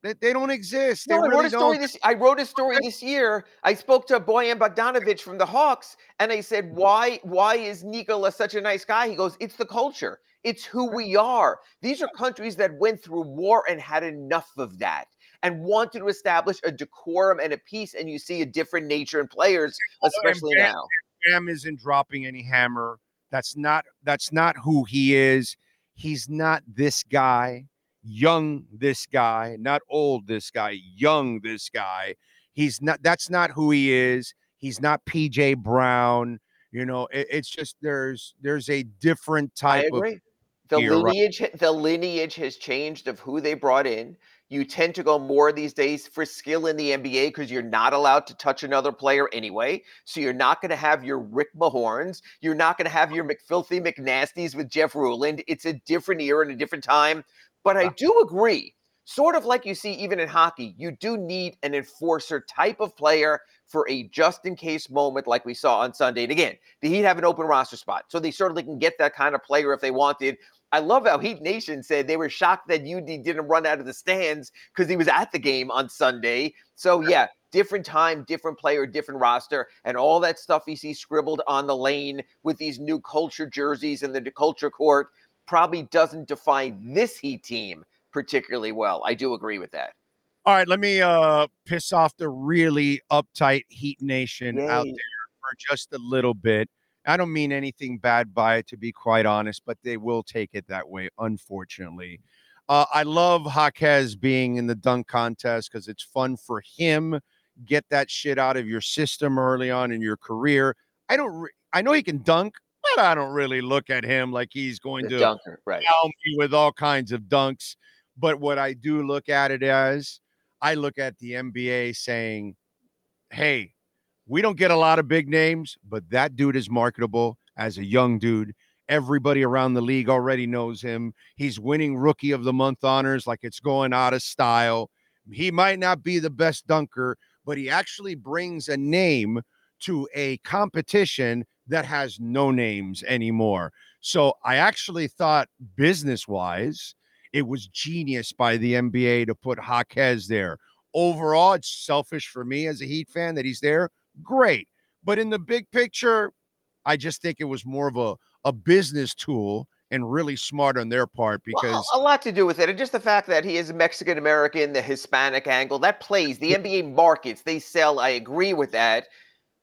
they, they don't exist. No, I really wrote a story this. I wrote a story this year. I spoke to Boyan Bogdanovic from the Hawks, and I said, mm-hmm. "Why? Why is Nikola such a nice guy?" He goes, "It's the culture. It's who we are. These are countries that went through war and had enough of that." And wanted to establish a decorum and a peace, and you see a different nature in players, especially Bam, now. Bam isn't dropping any hammer. That's not that's not who he is. He's not this guy young this guy, not old this guy, young this guy. He's not, that's not who he is. He's not PJ Brown. You know, it, it's just there's there's a different type of the lineage right. the lineage has changed of who they brought in. You tend to go more these days for skill in the NBA because you're not allowed to touch another player anyway. So you're not going to have your Rick Mahorns. You're not going to have your McFilthy McNasties with Jeff Ruland. It's a different era and a different time. But I do agree, sort of like you see even in hockey, you do need an enforcer type of player for a just in case moment like we saw on Sunday. And again, the Heat have an open roster spot. So they certainly can get that kind of player if they wanted. I love how Heat Nation said they were shocked that UD didn't run out of the stands because he was at the game on Sunday. So yeah, different time, different player, different roster, and all that stuff you see scribbled on the lane with these new culture jerseys and the culture court probably doesn't define this Heat team particularly well. I do agree with that. All right, let me uh piss off the really uptight Heat Nation Yay. out there for just a little bit. I don't mean anything bad by it, to be quite honest, but they will take it that way, unfortunately. Uh, I love Jaquez being in the dunk contest because it's fun for him. Get that shit out of your system early on in your career. I don't. Re- I know he can dunk, but I don't really look at him like he's going the to dunker, right. me with all kinds of dunks. But what I do look at it as, I look at the NBA saying, "Hey, we don't get a lot of big names, but that dude is marketable as a young dude. Everybody around the league already knows him. He's winning rookie of the month honors like it's going out of style. He might not be the best dunker, but he actually brings a name to a competition that has no names anymore. So I actually thought business wise, it was genius by the NBA to put Jaquez there. Overall, it's selfish for me as a Heat fan that he's there great. But in the big picture, I just think it was more of a, a business tool and really smart on their part because well, a lot to do with it. And just the fact that he is a Mexican American, the Hispanic angle, that plays. The NBA markets, they sell. I agree with that.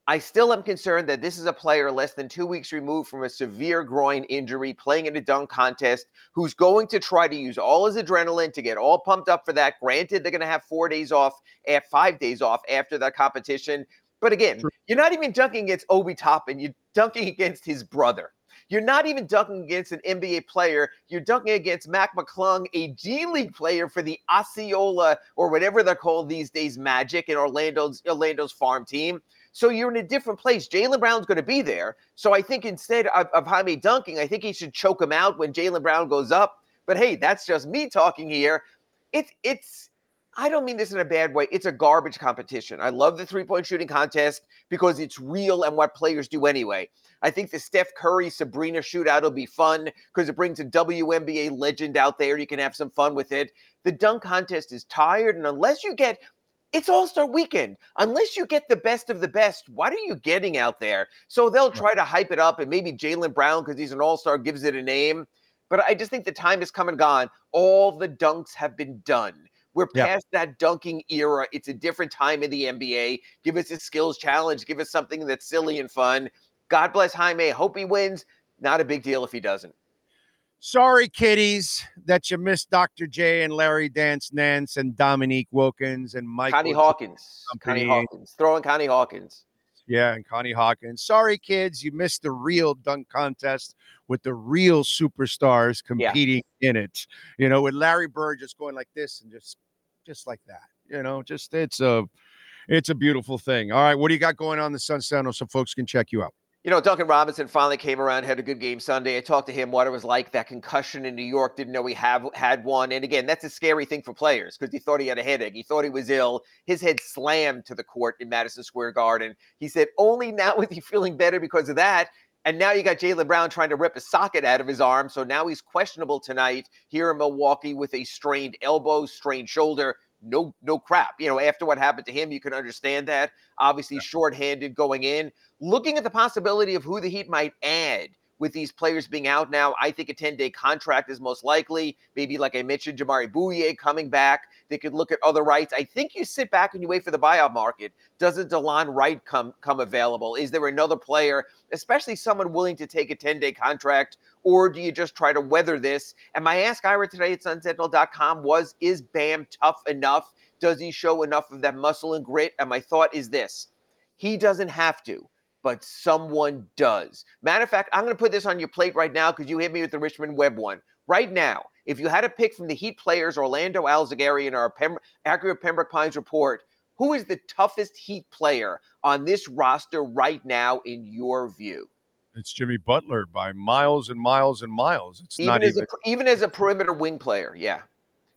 I still am concerned that this is a player less than two weeks removed from a severe groin injury, playing in a dunk contest, who's going to try to use all his adrenaline to get all pumped up for that. Granted, they're going to have four days off, at five days off after that competition, but again, True. you're not even dunking against Obi Toppin. You're dunking against his brother. You're not even dunking against an NBA player. You're dunking against Mac McClung, a G League player for the Osceola or whatever they're called these days, Magic and Orlando's Orlando's farm team. So you're in a different place. Jaylen Brown's going to be there. So I think instead of, of Jaime dunking, I think he should choke him out when Jaylen Brown goes up. But hey, that's just me talking here. It's it's I don't mean this in a bad way. It's a garbage competition. I love the three point shooting contest because it's real and what players do anyway. I think the Steph Curry Sabrina shootout will be fun because it brings a WNBA legend out there. You can have some fun with it. The dunk contest is tired, and unless you get it's All Star weekend. Unless you get the best of the best, what are you getting out there? So they'll try to hype it up, and maybe Jaylen Brown, because he's an All Star, gives it a name. But I just think the time has come and gone. All the dunks have been done. We're past yep. that dunking era. It's a different time in the NBA. Give us a skills challenge. Give us something that's silly and fun. God bless Jaime. Hope he wins. Not a big deal if he doesn't. Sorry, kiddies, that you missed Dr. J and Larry Dance Nance and Dominique Wilkins and Mike. Connie Hawkins. Connie Hawkins. Throwing Connie Hawkins. Yeah, and Connie Hawkins. Sorry, kids, you missed the real dunk contest with the real superstars competing yeah. in it. You know, with Larry Bird just going like this and just just like that. You know, just it's a it's a beautiful thing. All right, what do you got going on the Sun Sentinel so folks can check you out? You know, Duncan Robinson finally came around, had a good game Sunday. I talked to him what it was like that concussion in New York. Didn't know he have had one. And again, that's a scary thing for players because he thought he had a headache. He thought he was ill. His head slammed to the court in Madison Square Garden. He said, only now is he feeling better because of that. And now you got Jaylen Brown trying to rip a socket out of his arm. So now he's questionable tonight here in Milwaukee with a strained elbow, strained shoulder no no crap. You know, after what happened to him, you can understand that. Obviously, yeah. shorthanded going in. Looking at the possibility of who the Heat might add with these players being out now, I think a 10 day contract is most likely. Maybe, like I mentioned, Jamaree Bouyea coming back. They could look at other rights. I think you sit back and you wait for the buyout market. Does a Delon Wright come come available? Is there another player, especially someone willing to take a 10 day contract? Or do you just try to weather this? And my ask Ira today at sunsentinel.com was Is Bam tough enough? Does he show enough of that muscle and grit? And my thought is this he doesn't have to but someone does. Matter of fact, I'm going to put this on your plate right now because you hit me with the Richmond Webb one. right now, if you had to pick from the Heat players, Orlando Alzagarian or Pem- accurate Pembroke Pines report, who is the toughest Heat player on this roster right now, in your view? It's Jimmy Butler by miles and miles and miles. It's even not as even. a, even as a perimeter wing player. Yeah,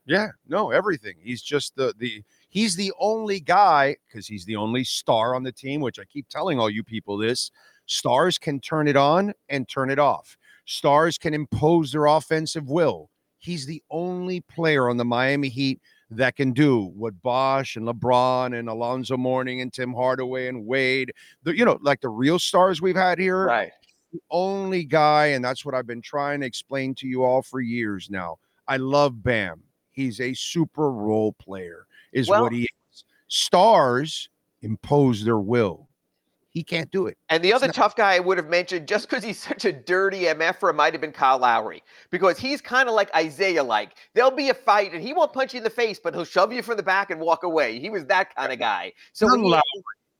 Yeah, no, everything. He's just the the he's the only guy because he's the only star on the team, which I keep telling all you people this. Stars can turn it on and turn it off. Stars can impose their offensive will. He's the only player on the Miami Heat that can do what Bosh and LeBron and Alonzo Mourning and Tim Hardaway and Wade, the you know, like the real stars we've had here right. the only guy, and that's what I've been trying to explain to you all for years now. I love Bam. He's a super role player, is Well- what he is. Stars impose their will. He can't do it. And the other not- tough guy I would have mentioned, just because he's such a dirty MFer, might have been Kyle Lowry. Because he's kind of like Isiah like. There'll be a fight and he won't punch you in the face, but he'll shove you from the back and walk away. He was that kind of guy. So Young Lowry.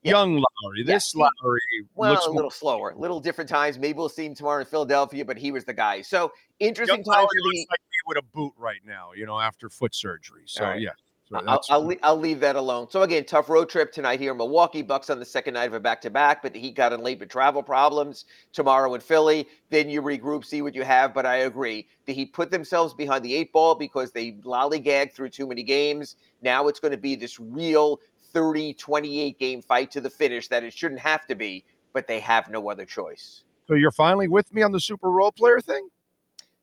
Yeah. Young Lowry. This he- Lowry well, looks a more- little slower, little different times. Maybe we'll see him tomorrow in Philadelphia, but he was the guy. So interesting Young times Lowry for the like he with a boot right now, you know, after foot surgery. So right. yeah. So I'll, I'll, I'll leave that alone. So again, tough road trip tonight here in Milwaukee. Bucks on the second night of a back-to-back, but the Heat got in late with travel problems. Tomorrow in Philly, then you regroup, see what you have. But I agree, the Heat put themselves behind the eight ball because they lollygagged through too many games. Now it's going to be this real 30, 28 game fight to the finish that it shouldn't have to be, but they have no other choice. so you're finally with me on the super role player thing?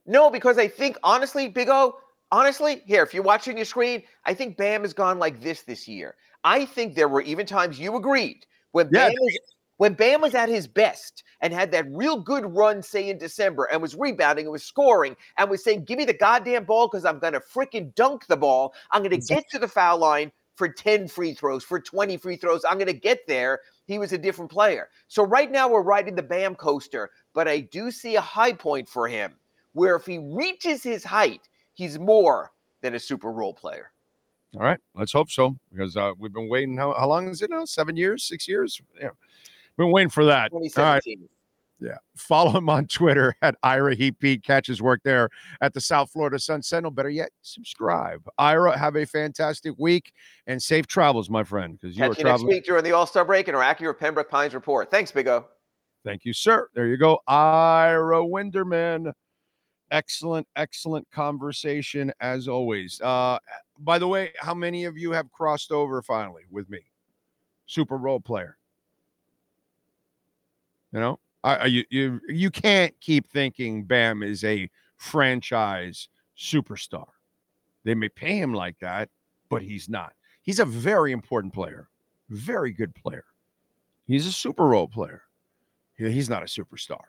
No, because I think honestly, Big O, honestly, here, if you're watching your screen, I think Bam has gone like this this year. I think there were even times you agreed when Yeah, Bam was when Bam was at his best and had that real good run, say in December, and was rebounding and was scoring and was saying, "Give me the goddamn ball because I'm gonna freaking dunk the ball. I'm gonna get to the foul line." For 10 free throws, for 20 free throws, I'm going to get there. He was a different player. So, right now, we're riding the Bam coaster, but I do see a high point for him where if he reaches his height, he's more than a super role player. All right, let's hope so because uh, we've been waiting. How, how long is it now? Seven years, six years? Yeah, been waiting for that. All right, yeah. Follow him on Twitter at Ira Heat Beat. Catch his work there at the South Florida Sun Sentinel. Better yet, subscribe. Ira, have a fantastic week and safe travels, my friend, because you are Catch you next week during the All Star break and our accurate Pembroke Pines report. Thanks, Big O. Thank you, sir. There you go, Ira Winderman. Excellent, excellent conversation as always. Uh, by the way, how many of you have crossed over finally with me? Super role player. You know, I, you you you can't keep thinking Bam is a franchise superstar. They may pay him like that, but he's not. He's a very important player, very good player. He's a super role player. He- He's not a superstar.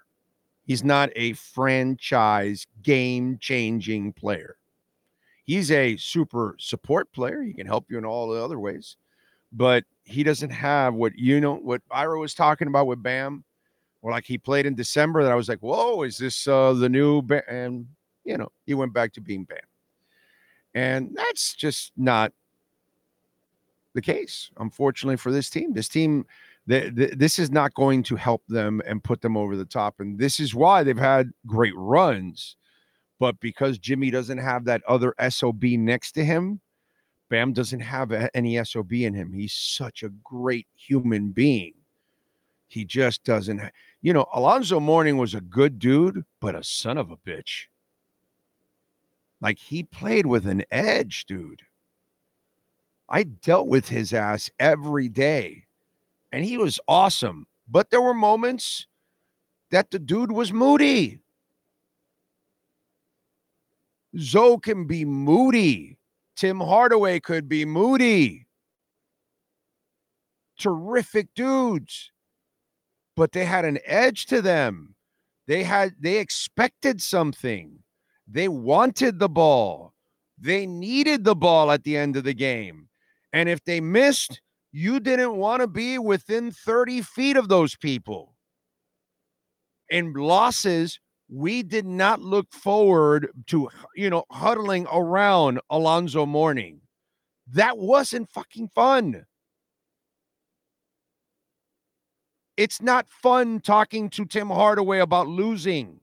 He's not a franchise game changing player. He's a super support player. He can help you in all the other ways, but he doesn't have what you know, what Ira was talking about with Bam, or like he played in December that I was like, whoa, is this uh, the new Bam? And, you know, he went back to being Bam. And that's just not the case, unfortunately, for this team. This team, th- th- this is not going to help them and put them over the top. And this is why they've had great runs. But because Jimmy doesn't have that other SOB next to him, Bam doesn't have any SOB in him. He's such a great human being. He just doesn't, ha- you know, Alonzo Mourning was a good dude, but a son of a bitch. Like he played with an edge, dude. I dealt with his ass every day and he was awesome. But there were moments that the dude was moody. Zo can be moody. Tim Hardaway could be moody. Terrific dudes. But they had an edge to them. They had they expected something. They wanted the ball. They needed the ball at the end of the game. And if they missed, you didn't want to be within 30 feet of those people. In losses, we did not look forward to, you know, huddling around Alonzo Mourning. That wasn't fucking fun. It's not fun talking to Tim Hardaway about losing.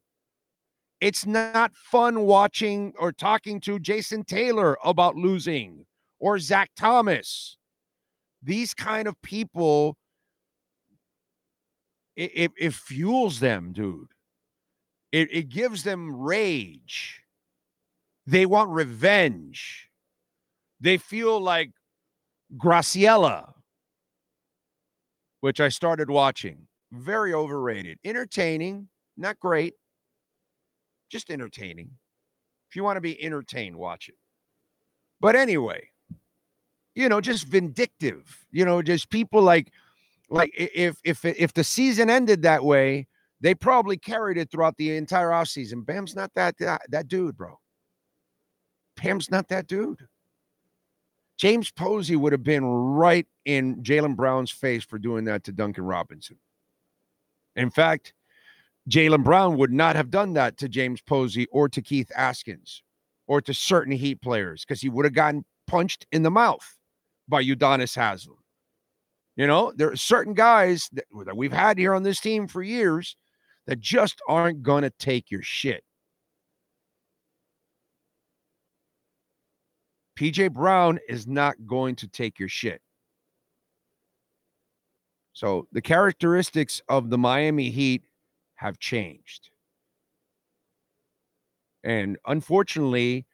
It's not fun watching or talking to Jason Taylor about losing or Zach Thomas. These kind of people, it, it, it fuels them, dude. It, it gives them rage. They want revenge. They feel like Griselda, which I started watching. Very overrated. Entertaining, not great, just entertaining. If you want to be entertained, watch it. But anyway, you know, just vindictive. You know, just people like like if if if the season ended that way, they probably carried it throughout the entire offseason. Bam's not that, that that dude, bro. Bam's not that dude. James Posey would have been right in Jaylen Brown's face for doing that to Duncan Robinson. In fact, Jaylen Brown would not have done that to James Posey or to Keith Askins or to certain Heat players because he would have gotten punched in the mouth by Udonis Haslem. You know, there are certain guys that, that we've had here on this team for years that just aren't going to take your shit. PJ Brown is not going to take your shit. So the characteristics of the Miami Heat have changed. And unfortunately,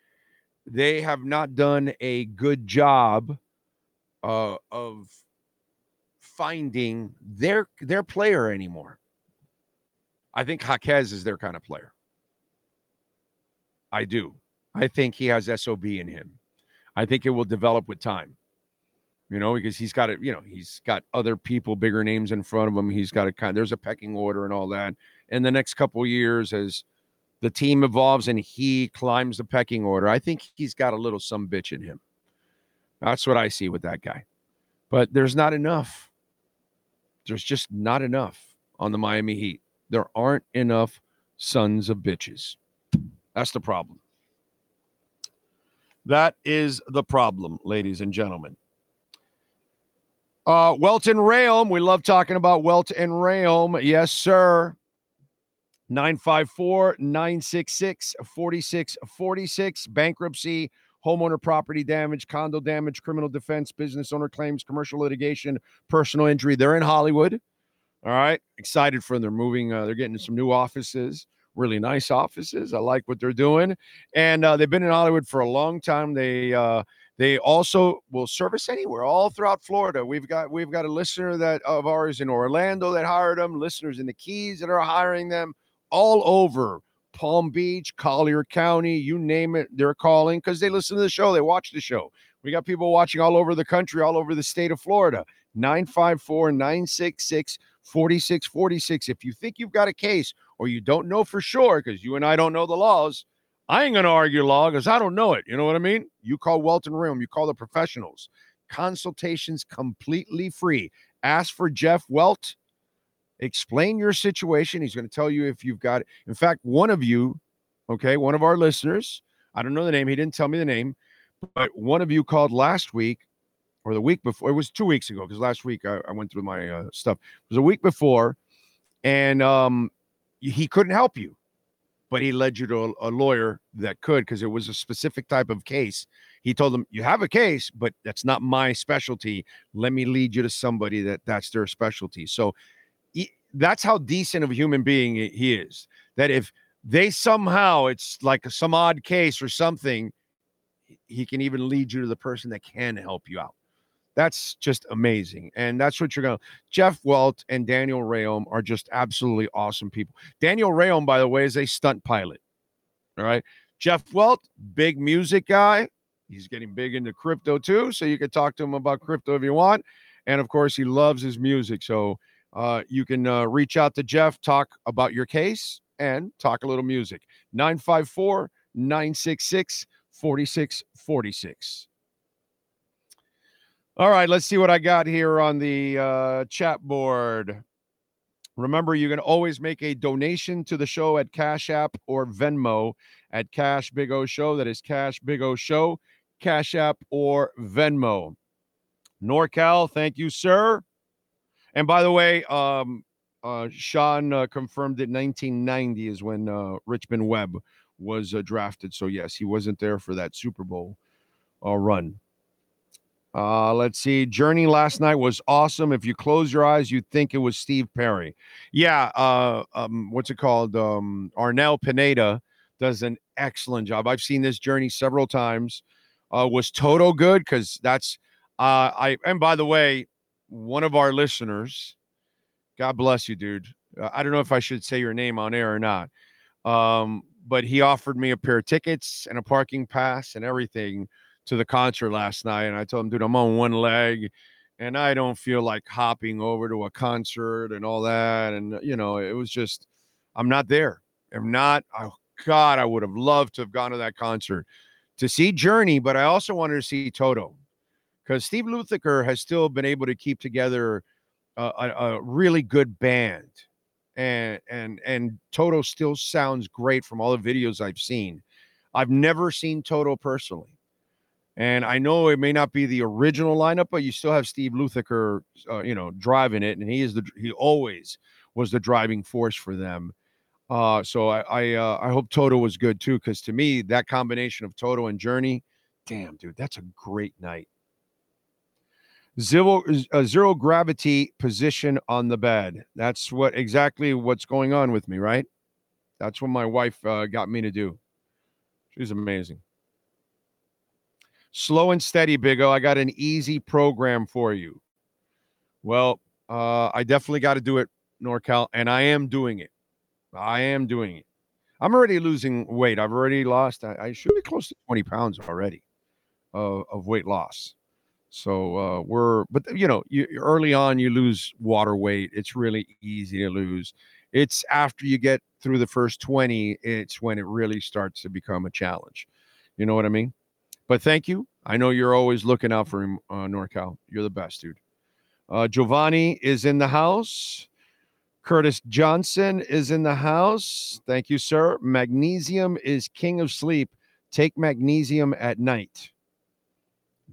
they have not done a good job uh, of finding their their player anymore. I think Jaquez is their kind of player. I do. I think he has SOB in him. I think it will develop with time. You know, because he's got it, you know, he's got other people, bigger names in front of him. He's got a kind there's a pecking order and all that. In the next couple years, as the team evolves and he climbs the pecking order, I think he's got a little some bitch in him. That's what I see with that guy. But there's not enough. There's just not enough on the Miami Heat. There aren't enough sons of bitches. That's the problem. That is the problem, ladies and gentlemen. Uh, Welton Realm. We love talking about Welton Realm. Yes, sir. 954 966 4646. Bankruptcy, homeowner property damage, condo damage, criminal defense, business owner claims, commercial litigation, personal injury. They're in Hollywood. All right. Excited for them. They're moving, uh, they're getting some new offices really nice offices. I like what they're doing, and uh, they've been in Hollywood for a long time. They uh, they also will service anywhere, all throughout Florida. We've got we've got a listener that of ours in Orlando that hired them, listeners in the Keys that are hiring them, all over Palm Beach, Collier County, you name it, they're calling because they listen to the show, they watch the show. We got people watching all over the country, all over the state of Florida. 954 966 4646. If you think you've got a case or you don't know for sure, because you and I don't know the laws, I ain't going to argue law because I don't know it. You know what I mean? You call Welton Realm, you call the professionals. Consultations completely free. Ask for Jeff Welt. Explain your situation. He's going to tell you if you've got. In fact, one of you, okay, one of our listeners, I don't know the name, he didn't tell me the name, but one of you called last week or the week before. It was two weeks ago because last week I, I, went through my uh, stuff. It was a week before, and um, he couldn't help you, but he led you to a, a lawyer that could because it was a specific type of case. He told them, "You have a case, but that's not my specialty. Let me lead you to somebody that that's their specialty." So that's how decent of a human being he is. That if they somehow it's like some odd case or something, he can even lead you to the person that can help you out. That's just amazing. And that's what you're going to. Jeff Welt and Daniel Rayom are just absolutely awesome people. Daniel Rayom, by the way, is a stunt pilot. All right. Jeff Welt, big music guy. He's getting big into crypto too. So you can talk to him about crypto if you want. And of course, he loves his music. So uh, you can uh, reach out to Jeff, talk about your case, and talk a little music. 954 966 4646. All right, let's see what I got here on the uh, chat board. Remember, you can always make a donation to the show at Cash App or Venmo at Cash Big O Show. That is Cash Big O Show, Cash App or Venmo. NorCal, thank you, sir. And by the way, um, Uh, Sean uh, confirmed that 1990 is when uh, Richmond Webb was uh, drafted. So yes, he wasn't there for that Super Bowl uh, run. Uh, let's see. Journey last night was awesome. If you close your eyes, you'd think it was Steve Perry. Yeah. Um, what's it called? Um, Arnel Pineda does an excellent job. I've seen this journey several times. Was Toto good? Because that's I. And by the way, one of our listeners, God bless you, dude. Uh, I don't know if I should say your name on air or not. Um, but he offered me a pair of tickets and a parking pass and everything to the concert last night, and I told him, dude, I'm on one leg, and I don't feel like hopping over to a concert and all that. And you know, it was just, I'm not there. I'm not. Oh God, I would have loved to have gone to that concert to see Journey, but I also wanted to see Toto because Steve Lukather has still been able to keep together a, a, a really good band and and and Toto still sounds great from all the videos I've seen. I've never seen Toto personally. And I know it may not be the original lineup, but you still have Steve Lukather, uh, you know, driving it, and he is the he always was the driving force for them. Uh, so I I, uh, I hope Toto was good too, because to me that combination of Toto and Journey, damn dude, that's a great night. Zero zero gravity position on the bed. That's what exactly what's going on with me, right? That's what my wife uh, got me to do. She's amazing. Slow and steady, Big O. I got an easy program for you. Well, uh, I definitely got to do it, NorCal, and I am doing it. I am doing it. I'm already losing weight. I've already lost. I, I should be close to 20 pounds already uh, of weight loss. So uh, we're, but you know, you early on you lose water weight. It's really easy to lose. It's after you get through the first 20, it's when it really starts to become a challenge. You know what I mean? But thank you. I know you're always looking out for him, uh, NorCal. You're the best, dude. Uh, Giovanni is in the house. Curtis Johnson is in the house. Thank you, sir. Magnesium is king of sleep. Take magnesium at night.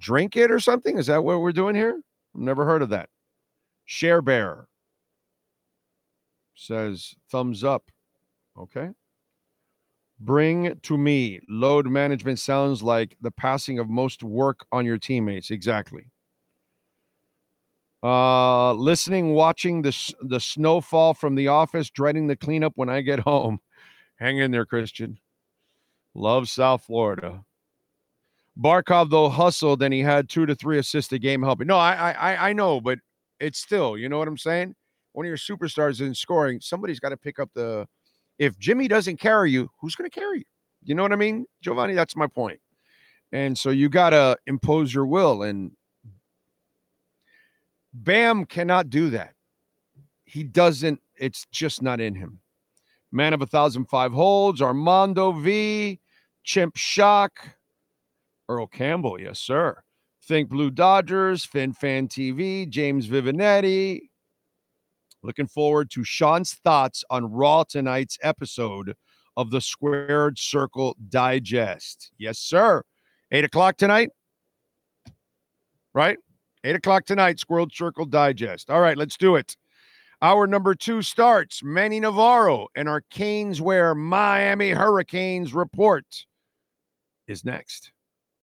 Drink it or something? Is that what we're doing here? I've never heard of that. Share Bear says thumbs up. Okay. Bring to me. Load management sounds like the passing of most work on your teammates. Exactly. Uh, listening, watching the the snowfall from the office, dreading the cleanup when I get home. Hang in there, Christian. Love South Florida. Barkov though hustled and he had two to three assists a game helping. No, I I I know, but it's still, you know what I'm saying? One of your superstars in scoring, somebody's got to pick up the if Jimmy doesn't carry you, who's going to carry you? You know what I mean, Giovanni? That's my point. And so you got to impose your will. And Bam cannot do that. He doesn't, it's just not in him. Man of a thousand five holds, Armando V, Chimp Shock, Earl Campbell, yes, sir. Think Blue Dodgers, Fin Fan TV, James Vivinetti, Looking forward to Sean's thoughts on Raw tonight's episode of the Squared Circle Digest. Yes, sir. Eight o'clock tonight. Right? Eight o'clock tonight, Squared Circle Digest. All right, let's do it. Hour number two starts. Manny Navarro and our Canes Wear Miami Hurricanes report is next.